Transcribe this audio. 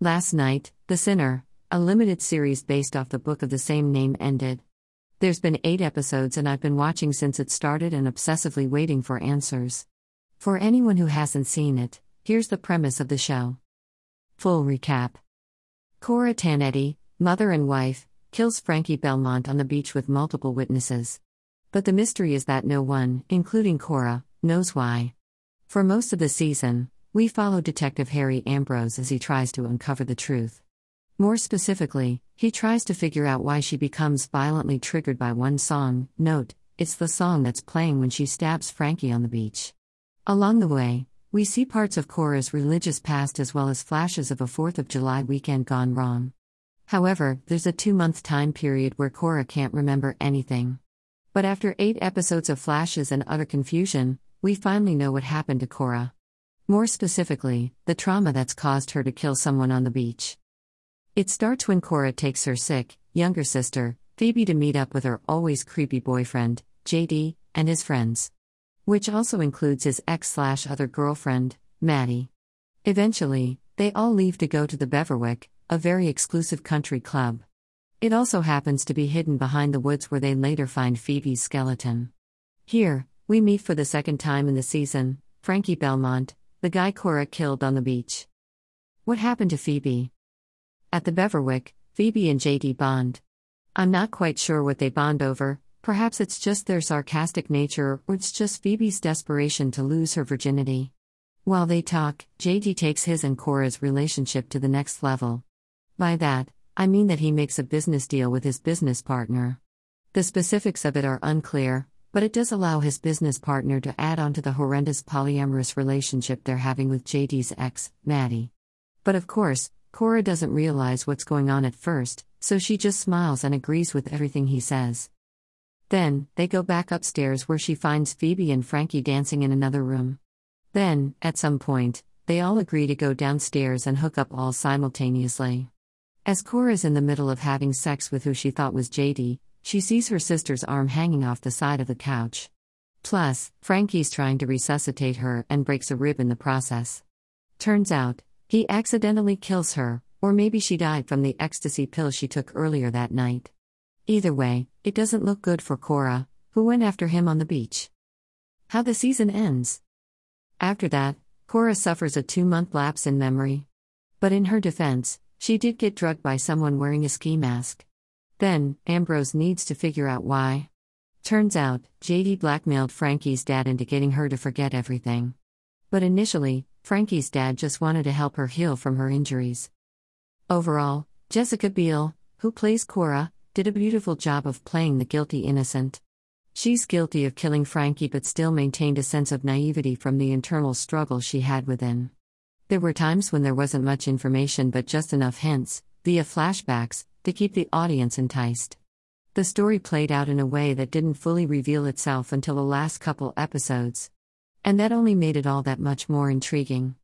Last night, The Sinner, a limited series based off the book of the same name, ended. There's been eight episodes, and I've been watching since it started and obsessively waiting for answers. For anyone who hasn't seen it, here's the premise of the show. Full recap Cora Tannetti, mother and wife, kills Frankie Belmont on the beach with multiple witnesses. But the mystery is that no one, including Cora, knows why. For most of the season, we follow Detective Harry Ambrose as he tries to uncover the truth. More specifically, he tries to figure out why she becomes violently triggered by one song. Note, it's the song that's playing when she stabs Frankie on the beach. Along the way, we see parts of Cora's religious past as well as flashes of a 4th of July weekend gone wrong. However, there's a two month time period where Cora can't remember anything. But after eight episodes of flashes and utter confusion, we finally know what happened to Cora. More specifically, the trauma that's caused her to kill someone on the beach. It starts when Cora takes her sick, younger sister, Phoebe, to meet up with her always creepy boyfriend, JD, and his friends. Which also includes his ex slash other girlfriend, Maddie. Eventually, they all leave to go to the Beverwyck, a very exclusive country club. It also happens to be hidden behind the woods where they later find Phoebe's skeleton. Here, we meet for the second time in the season Frankie Belmont, the guy Cora killed on the beach. What happened to Phoebe? At the Beverwyck, Phoebe and JD bond. I'm not quite sure what they bond over, perhaps it's just their sarcastic nature or it's just Phoebe's desperation to lose her virginity. While they talk, JD takes his and Cora's relationship to the next level. By that, I mean that he makes a business deal with his business partner. The specifics of it are unclear, but it does allow his business partner to add on to the horrendous polyamorous relationship they're having with JD's ex, Maddie. But of course, Cora doesn't realize what's going on at first, so she just smiles and agrees with everything he says. Then, they go back upstairs where she finds Phoebe and Frankie dancing in another room. Then, at some point, they all agree to go downstairs and hook up all simultaneously. As Cora's in the middle of having sex with who she thought was JD, she sees her sister's arm hanging off the side of the couch. Plus, Frankie's trying to resuscitate her and breaks a rib in the process. Turns out, he accidentally kills her, or maybe she died from the ecstasy pill she took earlier that night. Either way, it doesn't look good for Cora, who went after him on the beach. How the season ends. After that, Cora suffers a two month lapse in memory. But in her defense, she did get drugged by someone wearing a ski mask. Then, Ambrose needs to figure out why. Turns out, JD blackmailed Frankie's dad into getting her to forget everything. But initially, Frankie's dad just wanted to help her heal from her injuries. Overall, Jessica Biel, who plays Cora, did a beautiful job of playing the guilty innocent. She's guilty of killing Frankie but still maintained a sense of naivety from the internal struggle she had within. There were times when there wasn't much information but just enough hints, via flashbacks, to keep the audience enticed. The story played out in a way that didn't fully reveal itself until the last couple episodes. And that only made it all that much more intriguing.